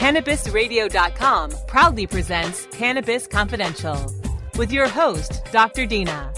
CannabisRadio.com proudly presents Cannabis Confidential with your host, Dr. Dina.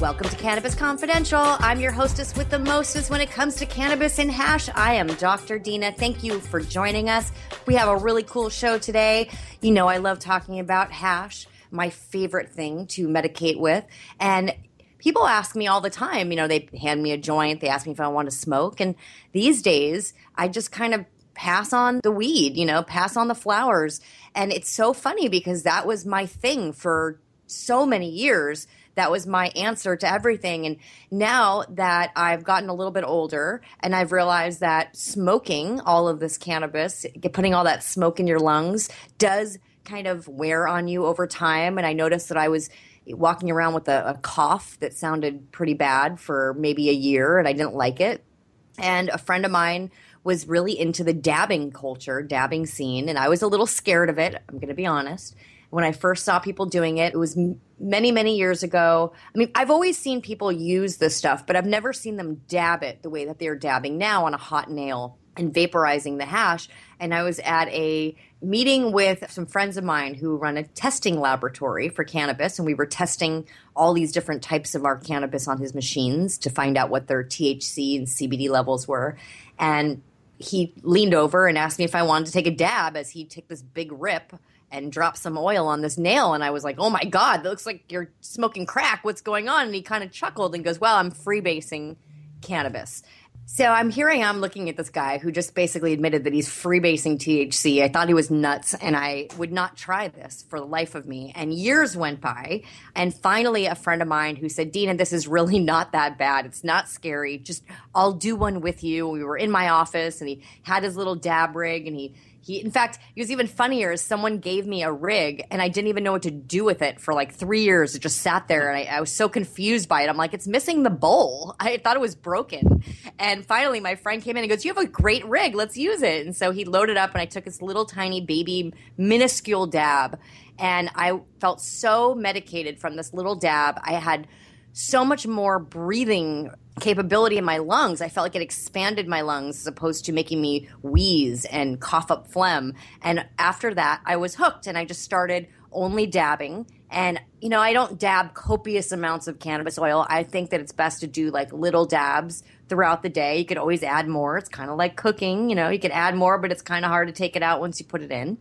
Welcome to Cannabis Confidential. I'm your hostess with the mostest when it comes to cannabis and hash. I am Dr. Dina. Thank you for joining us. We have a really cool show today. You know, I love talking about hash, my favorite thing to medicate with. And people ask me all the time, you know, they hand me a joint, they ask me if I want to smoke. And these days, I just kind of pass on the weed, you know, pass on the flowers. And it's so funny because that was my thing for so many years. That was my answer to everything. And now that I've gotten a little bit older and I've realized that smoking all of this cannabis, putting all that smoke in your lungs, does kind of wear on you over time. And I noticed that I was walking around with a, a cough that sounded pretty bad for maybe a year and I didn't like it. And a friend of mine was really into the dabbing culture, dabbing scene, and I was a little scared of it. I'm going to be honest. When I first saw people doing it, it was many, many years ago. I mean, I've always seen people use this stuff, but I've never seen them dab it the way that they're dabbing now on a hot nail and vaporizing the hash. And I was at a meeting with some friends of mine who run a testing laboratory for cannabis, and we were testing all these different types of our cannabis on his machines to find out what their THC and CBD levels were. And he leaned over and asked me if I wanted to take a dab as he took this big rip and drop some oil on this nail. And I was like, oh my God, that looks like you're smoking crack. What's going on? And he kind of chuckled and goes, well, I'm freebasing cannabis. So I'm here I am looking at this guy who just basically admitted that he's freebasing THC. I thought he was nuts and I would not try this for the life of me. And years went by and finally a friend of mine who said, Dina, this is really not that bad. It's not scary. Just I'll do one with you. We were in my office and he had his little dab rig and he he, in fact, it was even funnier. Someone gave me a rig, and I didn't even know what to do with it for like three years. It just sat there, and I, I was so confused by it. I'm like, it's missing the bowl. I thought it was broken. And finally, my friend came in and goes, "You have a great rig. Let's use it." And so he loaded up, and I took this little tiny baby, minuscule dab, and I felt so medicated from this little dab. I had so much more breathing capability in my lungs. I felt like it expanded my lungs as opposed to making me wheeze and cough up phlegm. And after that, I was hooked and I just started only dabbing. And, you know, I don't dab copious amounts of cannabis oil. I think that it's best to do like little dabs throughout the day. You could always add more. It's kind of like cooking, you know, you could add more, but it's kind of hard to take it out once you put it in.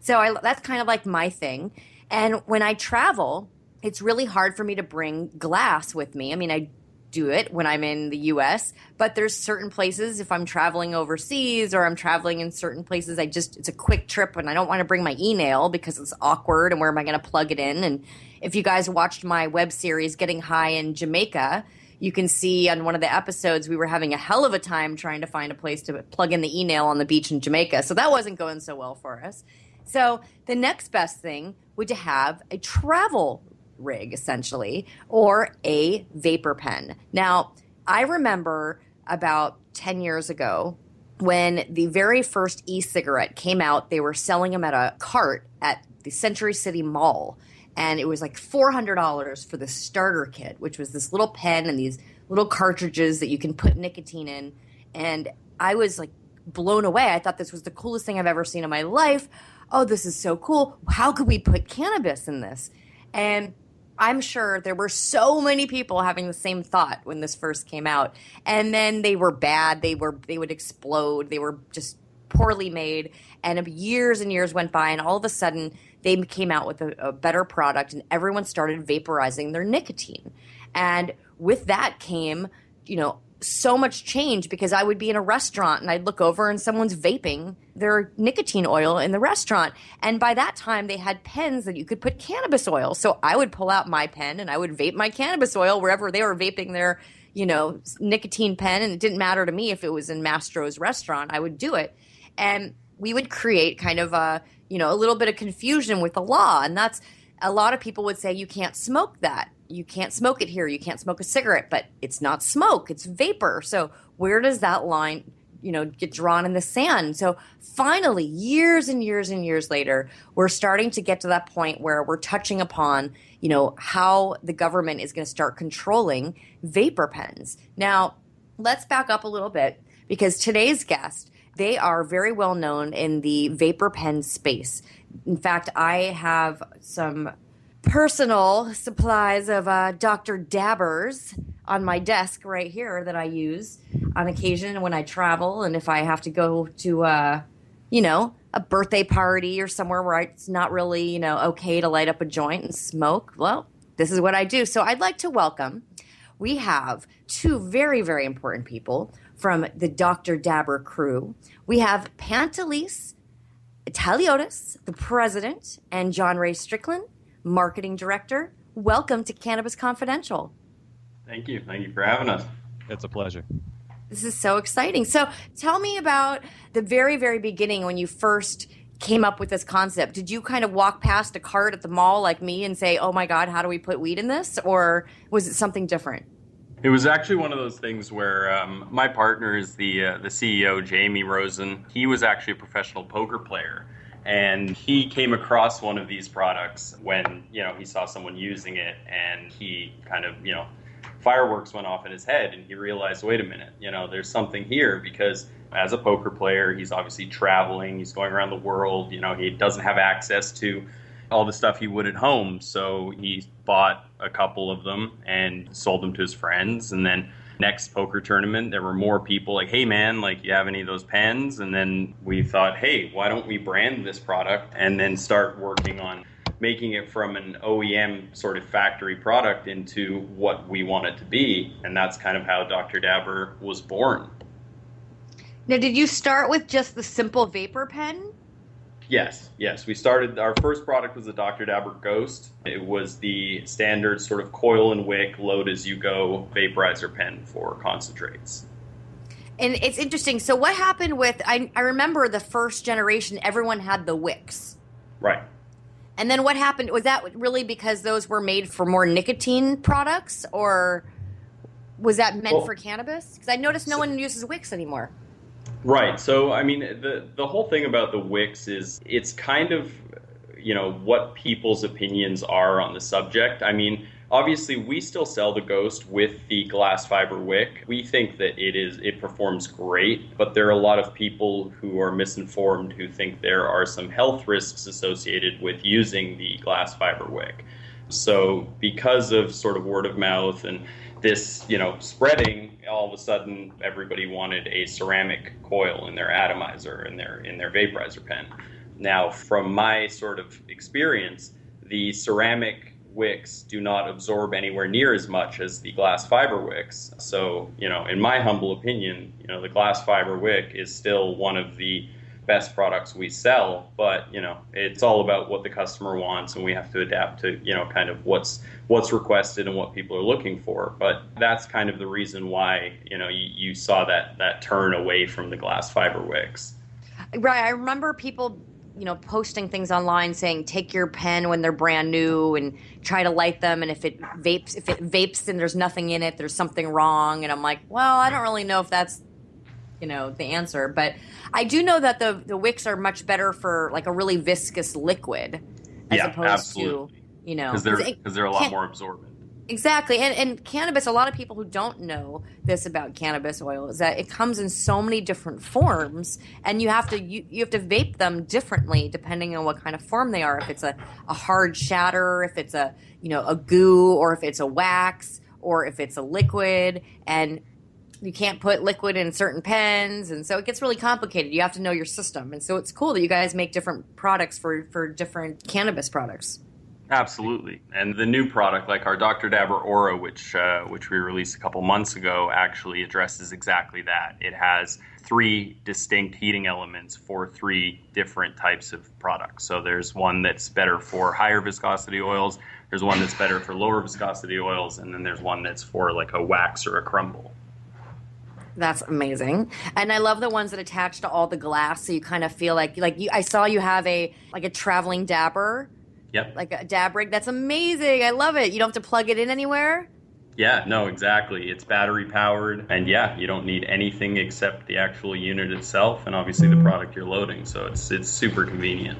So I, that's kind of like my thing. And when I travel, it's really hard for me to bring glass with me. I mean, I do it when I'm in the US, but there's certain places if I'm traveling overseas or I'm traveling in certain places, I just it's a quick trip and I don't want to bring my e-nail because it's awkward and where am I going to plug it in? And if you guys watched my web series Getting High in Jamaica, you can see on one of the episodes we were having a hell of a time trying to find a place to plug in the e-nail on the beach in Jamaica. So that wasn't going so well for us. So the next best thing would to have a travel rig essentially or a vapor pen. Now, I remember about 10 years ago when the very first e-cigarette came out, they were selling them at a cart at the Century City Mall and it was like $400 for the starter kit, which was this little pen and these little cartridges that you can put nicotine in and I was like blown away. I thought this was the coolest thing I've ever seen in my life. Oh, this is so cool. How could we put cannabis in this? And I'm sure there were so many people having the same thought when this first came out. And then they were bad. They were they would explode. They were just poorly made. And years and years went by and all of a sudden they came out with a, a better product and everyone started vaporizing their nicotine. And with that came, you know, so much change because I would be in a restaurant and I'd look over and someone's vaping their nicotine oil in the restaurant. And by that time, they had pens that you could put cannabis oil. So I would pull out my pen and I would vape my cannabis oil wherever they were vaping their, you know, nicotine pen. And it didn't matter to me if it was in Mastro's restaurant, I would do it. And we would create kind of a, you know, a little bit of confusion with the law. And that's a lot of people would say you can't smoke that. You can't smoke it here. You can't smoke a cigarette, but it's not smoke, it's vapor. So where does that line you know get drawn in the sand so finally years and years and years later we're starting to get to that point where we're touching upon you know how the government is going to start controlling vapor pens now let's back up a little bit because today's guest they are very well known in the vapor pen space in fact i have some personal supplies of uh, dr dabbers on my desk right here that I use on occasion when I travel and if I have to go to uh, you know, a birthday party or somewhere where it's not really, you know, okay to light up a joint and smoke. Well, this is what I do. So I'd like to welcome we have two very, very important people from the Dr. Dabber crew. We have Pantelis Antaliotis, the president, and Johnray Strickland, marketing director. Welcome to Cannabis Confidential. Thank you. Thank you for having us. It's a pleasure. This is so exciting. So, tell me about the very, very beginning when you first came up with this concept. Did you kind of walk past a cart at the mall like me and say, "Oh my God, how do we put weed in this?" Or was it something different? It was actually one of those things where um, my partner is the uh, the CEO, Jamie Rosen. He was actually a professional poker player, and he came across one of these products when you know he saw someone using it, and he kind of you know fireworks went off in his head and he realized, wait a minute, you know, there's something here because as a poker player, he's obviously traveling, he's going around the world, you know, he doesn't have access to all the stuff he would at home. So he bought a couple of them and sold them to his friends. And then next poker tournament, there were more people like, hey man, like, you have any of those pens? And then we thought, hey, why don't we brand this product and then start working on making it from an OEM sort of factory product into what we want it to be. And that's kind of how Dr. Dabber was born. Now, did you start with just the simple vapor pen? Yes, yes. We started, our first product was the Dr. Dabber Ghost. It was the standard sort of coil and wick, load as you go vaporizer pen for concentrates. And it's interesting. So, what happened with, I, I remember the first generation, everyone had the wicks. Right. And then what happened? Was that really because those were made for more nicotine products, or was that meant well, for cannabis? Because I noticed no so, one uses wicks anymore. Right. So I mean, the the whole thing about the wicks is it's kind of you know what people's opinions are on the subject. I mean, Obviously, we still sell the Ghost with the glass fiber wick. We think that it is it performs great, but there are a lot of people who are misinformed who think there are some health risks associated with using the glass fiber wick. So, because of sort of word of mouth and this, you know, spreading, all of a sudden everybody wanted a ceramic coil in their atomizer in their in their vaporizer pen. Now, from my sort of experience, the ceramic wicks do not absorb anywhere near as much as the glass fiber wicks. So, you know, in my humble opinion, you know, the glass fiber wick is still one of the best products we sell, but you know, it's all about what the customer wants and we have to adapt to, you know, kind of what's what's requested and what people are looking for. But that's kind of the reason why, you know, you, you saw that that turn away from the glass fiber wicks. Right. I remember people you know posting things online saying take your pen when they're brand new and try to light them and if it vapes if it vapes and there's nothing in it there's something wrong and i'm like well i don't really know if that's you know the answer but i do know that the the wicks are much better for like a really viscous liquid as yeah, opposed absolutely. to you know because they're because they're a lot more absorbent Exactly. And, and cannabis, a lot of people who don't know this about cannabis oil is that it comes in so many different forms and you have to you, you have to vape them differently depending on what kind of form they are. If it's a, a hard shatter, if it's a you know a goo, or if it's a wax, or if it's a liquid. And you can't put liquid in certain pens and so it gets really complicated you have to know your system and so it's cool that you guys make different products for for different cannabis products Absolutely, and the new product, like our Dr. Dabber Aura, which uh, which we released a couple months ago, actually addresses exactly that. It has three distinct heating elements for three different types of products. So there's one that's better for higher viscosity oils. There's one that's better for lower viscosity oils, and then there's one that's for like a wax or a crumble. That's amazing. And I love the ones that attach to all the glass so you kind of feel like like you I saw you have a like a traveling dabber. Yep. Like a dab rig. That's amazing. I love it. You don't have to plug it in anywhere. Yeah, no, exactly. It's battery powered, and yeah, you don't need anything except the actual unit itself, and obviously the product you're loading. So it's it's super convenient.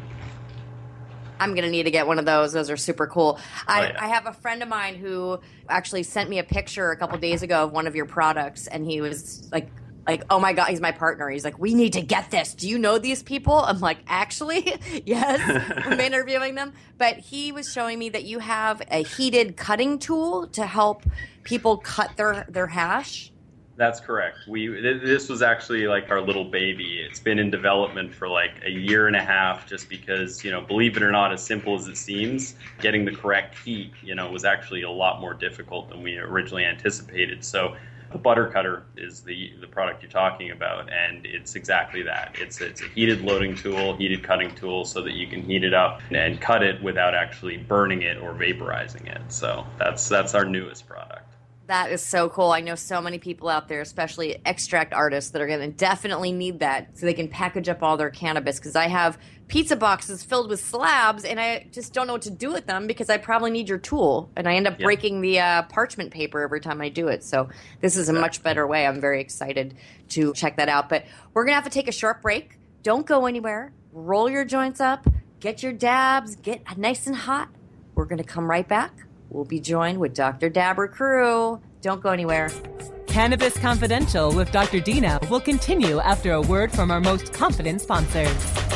I'm gonna need to get one of those. Those are super cool. Oh, I, Oh, yeah. I have a friend of mine who actually sent me a picture a couple days ago of one of your products, and he was like, like, oh my god, he's my partner. He's like, we need to get this. Do you know these people? I'm like, actually, yes. I'm interviewing them, but he was showing me that you have a heated cutting tool to help people cut their their hash. That's correct. We th- this was actually like our little baby. It's been in development for like a year and a half, just because you know, believe it or not, as simple as it seems, getting the correct heat, you know, was actually a lot more difficult than we originally anticipated. So. The butter cutter is the, the product you're talking about, and it's exactly that. It's it's a heated loading tool, heated cutting tool, so that you can heat it up and cut it without actually burning it or vaporizing it. So that's that's our newest product. That is so cool. I know so many people out there, especially extract artists, that are going to definitely need that so they can package up all their cannabis. Because I have pizza boxes filled with slabs and I just don't know what to do with them because I probably need your tool. And I end up Yeah. breaking the uh, parchment paper every time I do it. So this is a much better way. I'm very excited to check that out. But we're going to have to take a short break. Don't go anywhere. Roll your joints up, get your dabs, get nice and hot. We're going to come right back. We'll be joined with Dr. Dabber Crew. Don't go anywhere. Cannabis Confidential with Dr. Dina will continue after a word from our most confident sponsors.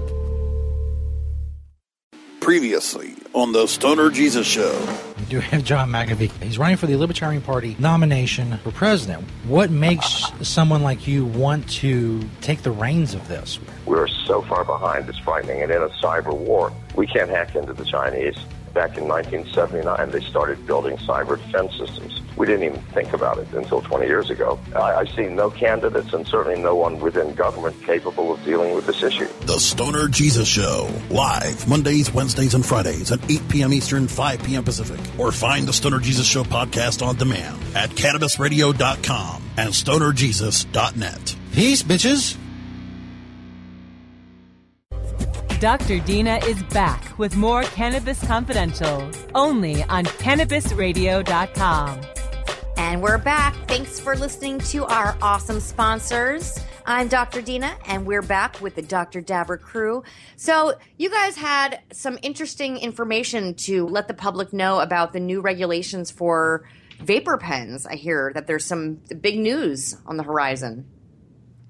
Previously on the Stoner Jesus Show. We do have John McAfee. He's running for the Libertarian Party nomination for president. What makes someone like you want to take the reins of this? We're so far behind, it's frightening. And in a cyber war, we can't hack into the Chinese. Back in 1979, they started building cyber defense systems. We didn't even think about it until 20 years ago. I, I see no candidates and certainly no one within government capable of dealing with this issue. The Stoner Jesus Show. Live Mondays, Wednesdays, and Fridays at 8 p.m. Eastern, 5 p.m. Pacific. Or find the Stoner Jesus Show podcast on demand at cannabisradio.com and stonerjesus.net. Peace, bitches. Dr. Dina is back with more Cannabis Confidential, only on CannabisRadio.com. And we're back. Thanks for listening to our awesome sponsors. I'm Dr. Dina, and we're back with the Dr. Dabber crew. So, you guys had some interesting information to let the public know about the new regulations for vapor pens. I hear that there's some big news on the horizon.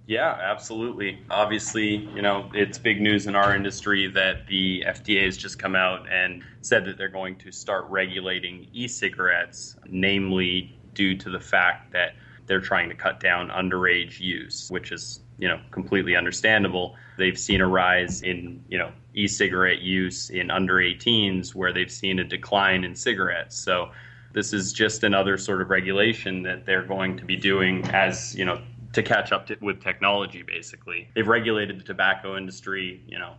Yeah, absolutely. Obviously, you know, it's big news in our industry that the FDA has just come out and said that they're going to start regulating e cigarettes, namely due to the fact that they're trying to cut down underage use, which is, you know, completely understandable. They've seen a rise in, you know, e cigarette use in under 18s where they've seen a decline in cigarettes. So, this is just another sort of regulation that they're going to be doing as, you know, to catch up to, with technology basically. They've regulated the tobacco industry, you know,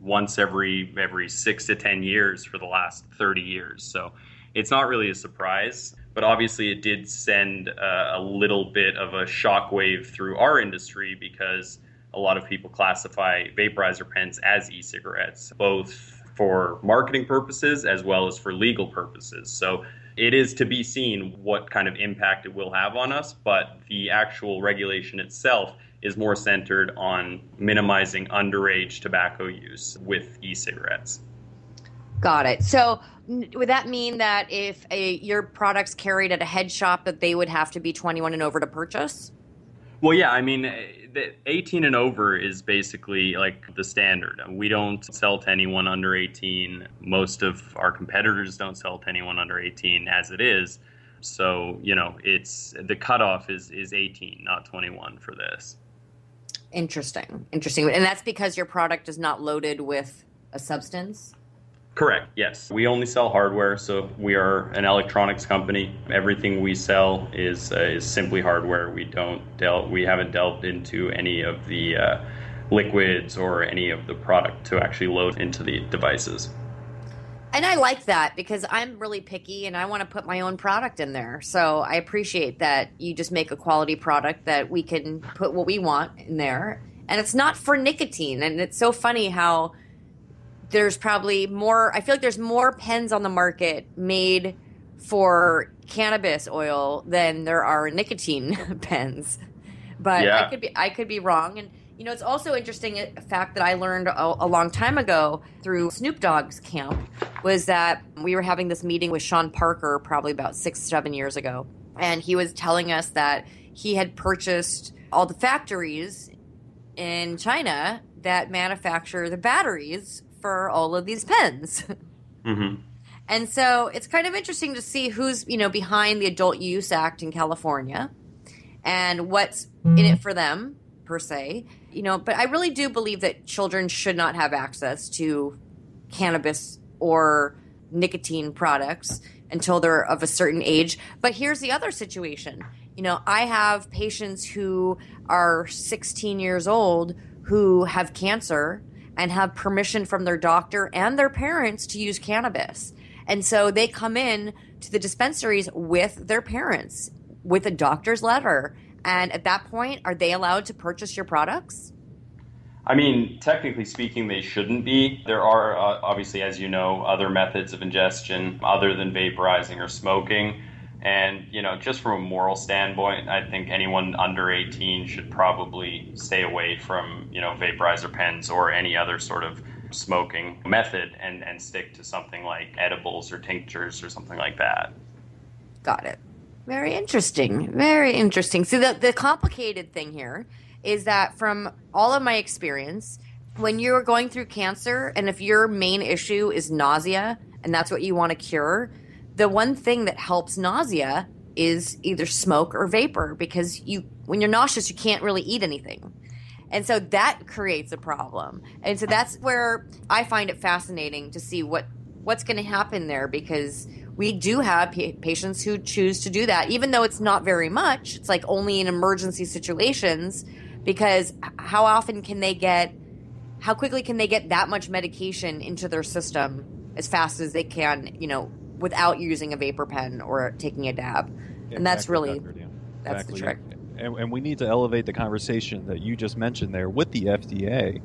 once every every 6 to 10 years for the last 30 years. So it's not really a surprise, but obviously it did send uh, a little bit of a shockwave through our industry because a lot of people classify vaporizer pens as e-cigarettes, both for marketing purposes as well as for legal purposes. So it is to be seen what kind of impact it will have on us, but the actual regulation itself is more centered on minimizing underage tobacco use with e-cigarettes. Got it. So would that mean that if a, your product's carried at a head shop that they would have to be 21 and over to purchase? Well, yeah, I mean, the 18 and over is basically like the standard. We don't sell to anyone under 18. Most of our competitors don't sell to anyone under 18 as it is. So, you know, it's the cutoff is is 18, not 21 for this. Interesting. Interesting. And that's because your product is not loaded with a substance? Correct. Yes, we only sell hardware, so we are an electronics company. Everything we sell is uh, is simply hardware. We don't delve. We haven't delved into any of the uh, liquids or any of the product to actually load into the devices. And I like that because I'm really picky and I want to put my own product in there. So I appreciate that you just make a quality product that we can put what we want in there. And it's not for nicotine. And it's so funny how there's probably more i feel like there's more pens on the market made for cannabis oil than there are nicotine pens. But yeah. i could be i could be wrong. And you know it's also interesting a fact that i learned a, a long time ago through snoop dogg's camp was that we were having this meeting with sean parker probably about six seven years ago. And he was telling us that he had purchased all the factories in china that manufacture the batteries for all of these pens. Mm-hmm. And so it's kind of interesting to see who's, you know, behind the Adult Use Act in California and what's in it for them per se. You know, but I really do believe that children should not have access to cannabis or nicotine products until they're of a certain age. But here's the other situation. You know, I have patients who are 16 years old who have cancer and have permission from their doctor and their parents to use cannabis. And so they come in to the dispensaries with their parents with a doctor's letter. And at that point, are they allowed to purchase your products? I mean, technically speaking, they shouldn't be. There are, uh, obviously, as you know, other methods of ingestion other than vaporizing or smoking. And, you know, just from a moral standpoint, I think anyone under 18 should probably stay away from, you know, vaporizer pens or any other sort of smoking method and, and stick to something like edibles or tinctures or something like that. Got it. Very interesting. Very interesting. So, the, the complicated thing here is that from all of my experience, when you're going through cancer and if your main issue is nausea and that's what you want to cure, the one thing that helps nausea is either smoke or vapor because you when you're nauseous you can't really eat anything. And so that creates a problem. And so that's where i find it fascinating to see what what's going to happen there because we do have patients who choose to do that even though it's not very much. It's like only in emergency situations because how often can they get how quickly can they get that much medication into their system as fast as they can you know without using a vapor pen or taking a dab. Exactly, and that's really Dr. that's exactly. the trick. And, and, we need to elevate the conversation that you just mentioned there with the FDA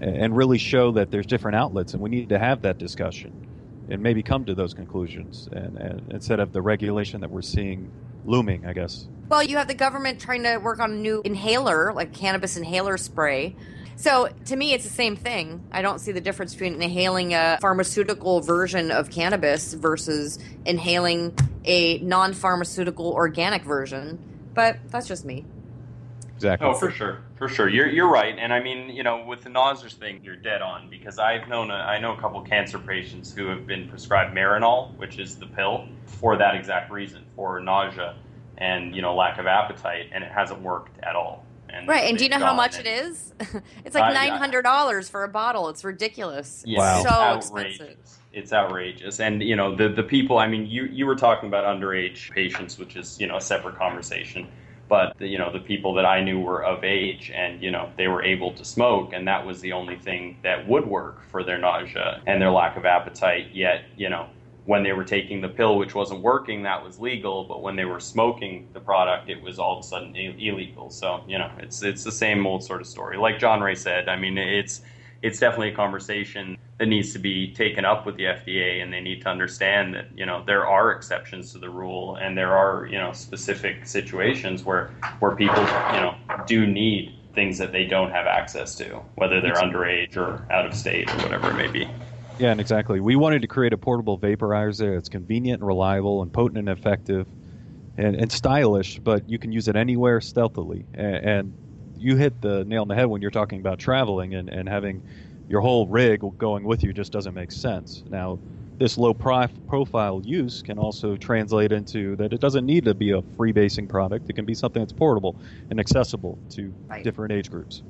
and really show that there's different outlets and we need to have that discussion and maybe come to those conclusions and, and instead of the regulation that we're seeing looming, I guess. Well, you have the government trying to work on a new inhaler, like cannabis inhaler spray, so to me, it's the same thing. I don't see the difference between inhaling a pharmaceutical version of cannabis versus inhaling a non pharmaceutical organic version. But that's just me. Exactly. Oh, for sure, for sure. You're you're right, and I mean, you know, with the nausea thing, you're dead on because I've known a, I know a couple cancer patients who have been prescribed Marinol, which is the pill, for that exact reason, for nausea and you know lack of appetite, and it hasn't worked at all. And right, and do you know how much it is? it's like uh, nine hundred dollars yeah. for a bottle. It's ridiculous. Yeah, wow. so outrageous. expensive. It's outrageous, and you know the the people. I mean, you you were talking about underage patients, which is you know a separate conversation. But the, you know the people that I knew were of age, and you know they were able to smoke, and that was the only thing that would work for their nausea and their lack of appetite. Yet you know when they were taking the pill, which wasn't working, that was legal. But when they were smoking the product, it was all of a sudden illegal. So you know, it's it's the same old sort of story. Like Johnray said, I mean, it's it's definitely a conversation that needs to be taken up with the FDA, and they need to understand that you know there are exceptions to the rule, and there are you know specific situations where where people you know do need things that they don't have access to, whether they're underage or out of state or whatever it may be. Yeah, and exactly. We wanted to create a portable vaporizer that's convenient and reliable and potent and effective and, and stylish, but you can use it anywhere stealthily. And, and you hit the nail on the head when you're talking about traveling and, and having your whole rig going with you just doesn't make sense. Now, this low prof- profile use can also translate into that it doesn't need to be a freebasing product. It can be something that's portable and accessible to right. different age groups.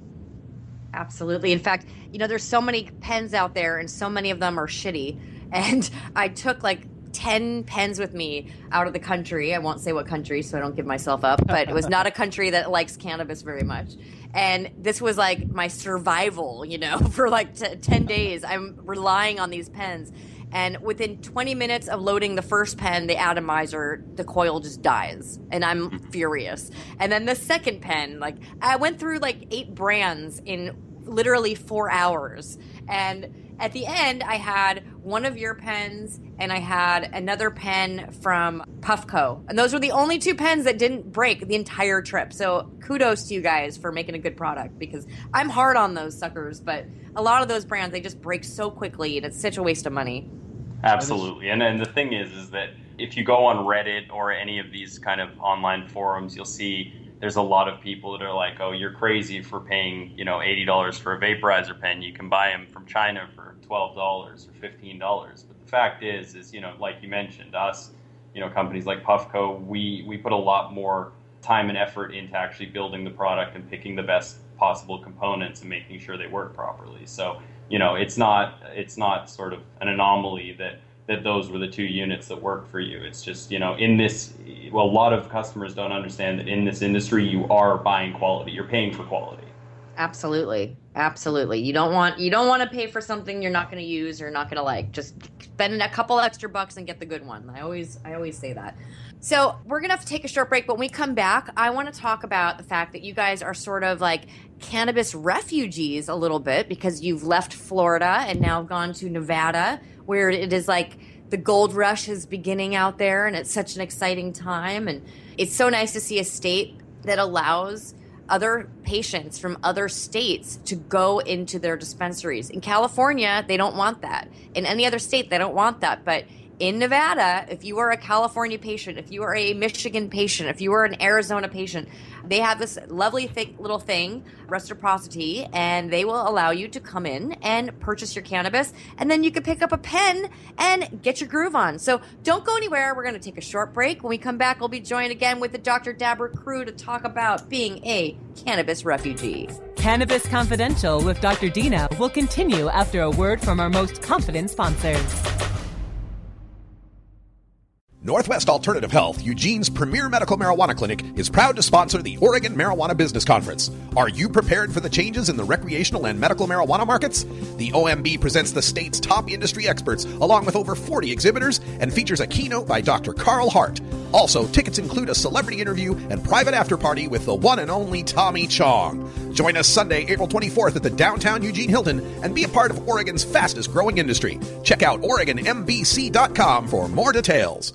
Absolutely. In fact, you know, there's so many pens out there and so many of them are shitty. And I took like 10 pens with me out of the country. I won't say what country so I don't give myself up, but it was not a country that likes cannabis very much. And this was like my survival, you know, for like t- 10 days. I'm relying on these pens. And within 20 minutes of loading the first pen, the atomizer, the coil just dies. And I'm mm-hmm. furious. And then the second pen, like, I went through like eight brands in literally four hours. And at the end, I had one of your pens and I had another pen from Puffco. And those were the only two pens that didn't break the entire trip. So kudos to you guys for making a good product because I'm hard on those suckers, but a lot of those brands, they just break so quickly and it's such a waste of money. Absolutely. And, and the thing is, is that if you go on Reddit or any of these kind of online forums, you'll see there's a lot of people that are like, "Oh, you're crazy for paying, you know, eighty dollars for a vaporizer pen. You can buy them from China for twelve dollars or fifteen dollars. But the fact is, is you know, like you mentioned, us, you know, companies like Puffco, we we put a lot more time and effort into actually building the product and picking the best possible components and making sure they work properly. So you know, it's not it's not sort of an anomaly that that those were the two units that worked for you. It's just, you know, in this, a lot of customers don't understand that in this industry, you are buying quality. You're paying for quality. Absolutely. Absolutely. You don't want you don't want to pay for something you're not going to use or not going to like. Just spend a couple extra bucks and get the good one. I always I always say that. So, we're going to have to take a short break, but when we come back, I want to talk about the fact that you guys are sort of like cannabis refugees a little bit because you've left Florida and now gone to Nevada where it is like the gold rush is beginning out there and it's such an exciting time and it's so nice to see a state that allows other patients from other states to go into their dispensaries. In California, they don't want that. In any other state, they don't want that. But in Nevada, if you are a California patient, if you are a Michigan patient, if you are an Arizona patient, they have this lovely th- little thing, reciprocity, and they will allow you to come in and purchase your cannabis, and then you can pick up a pen and get your groove on. So don't go anywhere. We're going to take a short break. When we come back, we'll be joined again with the Dr. Dabber crew to talk about being a cannabis refugee. Cannabis Confidential with Dr. Dina will continue after a word from our most confident sponsors. Northwest Alternative Health, Eugene's premier medical marijuana clinic, is proud to sponsor the Oregon Marijuana Business Conference. Are you prepared for the changes in the recreational and medical marijuana markets? The OMB presents the state's top industry experts, along with over 40 exhibitors, and features a keynote by Dr. Carl Hart. Also, tickets include a celebrity interview and private after party with the one and only Tommy Chong. Join us Sunday, April 24th at the downtown Eugene Hilton and be a part of Oregon's fastest growing industry. Check out OregonMBC.com for more details.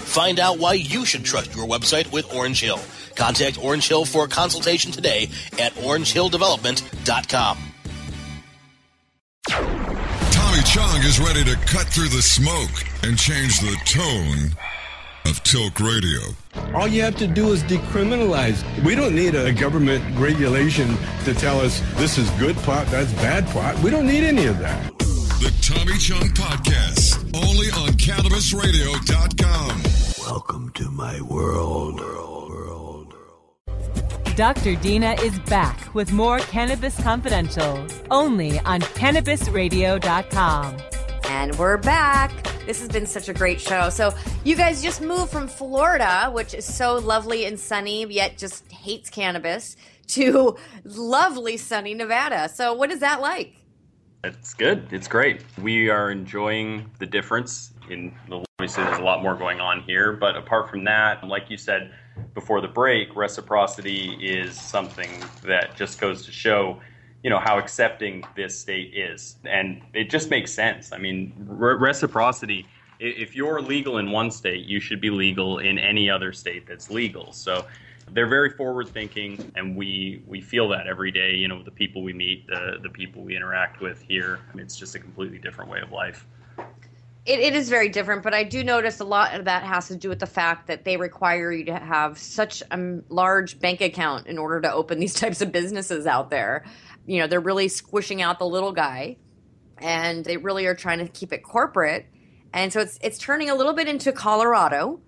Find out why you should trust your website with Orange Hill. Contact Orange Hill for a consultation today at orangehilldevelopment.com. Tommy Chong is ready to cut through the smoke and change the tone of Tilk Radio. All you have to do is decriminalize. We don't need a government regulation to tell us this is good pot, that's bad pot. We don't need any of that. The Tommy Chong Podcast, only on CannabisRadio.com. Welcome to my world. Dr. Dina is back with more Cannabis Confidential, only on CannabisRadio.com. And we're back. This has been such a great show. So, you guys just moved from Florida, which is so lovely and sunny, yet just hates cannabis, to lovely sunny Nevada. So, what is that like? It's good. It's great. We are enjoying the difference. In obviously, there's a lot more going on here, but apart from that, like you said before the break, reciprocity is something that just goes to show you know how accepting this state is, and it just makes sense. I mean, re- reciprocity. If you're legal in one state, you should be legal in any other state that's legal. So they're very forward thinking, and we we feel that every day. You know, the people we meet, the the people we interact with here. It's just a completely different way of life. It, it is very different, but I do notice a lot of that has to do with the fact that they require you to have such a large bank account in order to open these types of businesses out there you know, they're really squishing out the little guy and they really are trying to keep it corporate. And so it's it's turning a little bit into Colorado,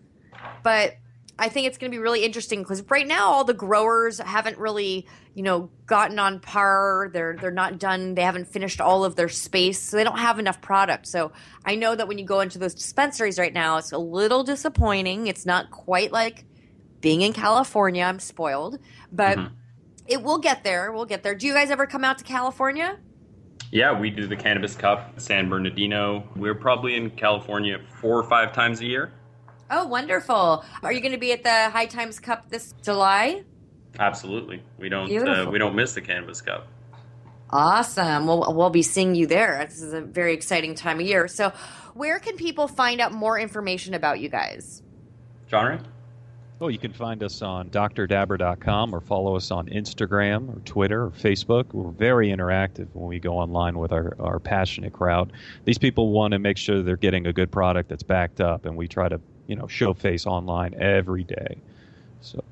but I think it's going to be really interesting because right now all the growers haven't really, you know, gotten on par. They're they're not done. They haven't finished all of their space, so they don't have enough product. So I know that when you go into those dispensaries right now, it's a little disappointing. It's not quite like being in California. I'm spoiled, but. Mm-hmm it will get there. We'll get there. Do you guys ever come out to California? Yeah, we do the Cannabis Cup, San Bernardino. We're probably in California four or five times a year. Oh, wonderful! Are you going to be at the High Times Cup this July? Absolutely. We don't uh, we don't miss the Cannabis Cup. Awesome. Well, we'll be seeing you there. This is a very exciting time of year. So, where can people find out more information about you guys? John Oh, you can find us on drdabber.com or follow us on Instagram or Twitter or Facebook. We're very interactive when we go online with our, our passionate crowd. These people want to make sure they're getting a good product that's backed up, and we try to, you know, show face online every day. So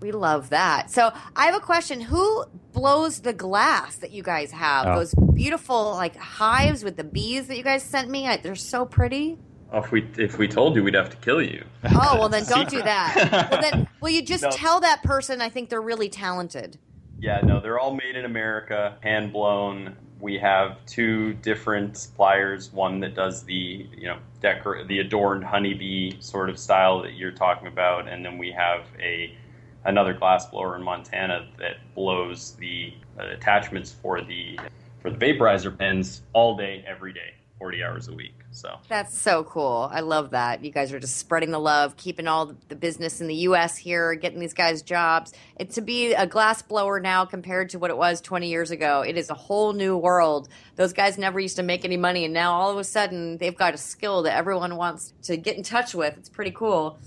we love that. So I have a question. Who blows the glass that you guys have? Oh. Those beautiful like hives with the bees that you guys sent me. They're so pretty. Oh, if we if we told you, we'd have to kill you. Oh well, then don't do that. Well, then will you just no. tell that person? I think they're really talented. Yeah, no, they're all made in America, hand blown. We have two different suppliers. One that does the you know decor the adorned honeybee sort of style that you're talking about, and then we have a another glass blower in Montana that blows the uh, attachments for the for the vaporizer pens all day, every day. 40 hours a week. So that's so cool. I love that. You guys are just spreading the love, keeping all the business in the U.S. here, getting these guys jobs. And to be a glass blower now compared to what it was 20 years ago, it is a whole new world. Those guys never used to make any money, and now all of a sudden they've got a skill that everyone wants to get in touch with. It's pretty cool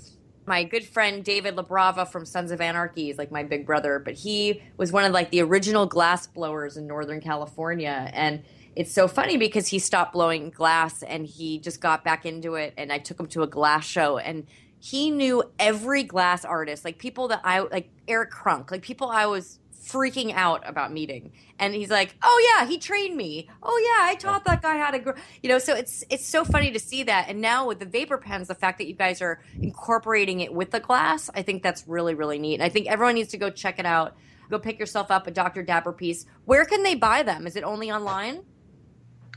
my good friend David LaBrava from Sons of Anarchy is like my big brother, but he was one of like the original glass blowers in Northern California. And it's so funny because he stopped blowing glass and he just got back into it and I took him to a glass show and he knew every glass artist like people that I like Eric Krunk like people I was freaking out about meeting. And he's like oh yeah he trained me. Oh yeah I taught that guy how to grow you know so it's it's so funny to see that. And now with the vapor pens the fact that you guys are incorporating it with the glass I think that's really really neat. And I think everyone needs to go check it out. Go pick yourself up a Dr. Dabber piece. Where can they buy them? Is it only online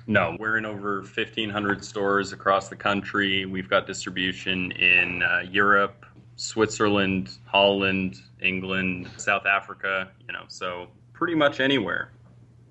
no, we're in over 1,500 stores across the country. We've got distribution in uh, Europe, Switzerland, Holland, England, South Africa, you know, so pretty much anywhere.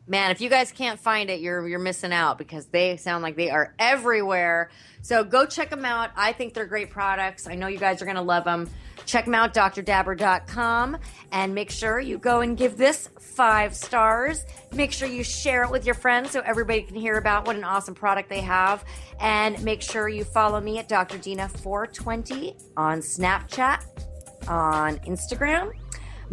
Man, if you guys can't find it, you're you're missing out because they sound like they are everywhere. So go check them out. I think they're great products. I know you guys are going to love them. Check them out, drdabber.com, and make sure you go and give this five stars. Make sure you share it with your friends so everybody can hear about what an awesome product they have. And make sure you follow me at Dr. Dina420 on Snapchat, on Instagram,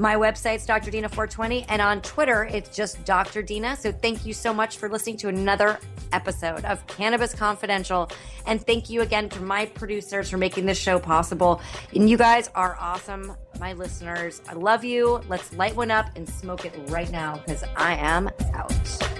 my website's Dr. Dina 420, and on Twitter, it's just Dr. Dina. So thank you so much for listening to another episode of Cannabis Confidential. And thank you again to my producers for making this show possible. And you guys are awesome, my listeners. I love you. Let's light one up and smoke it right now because I am out.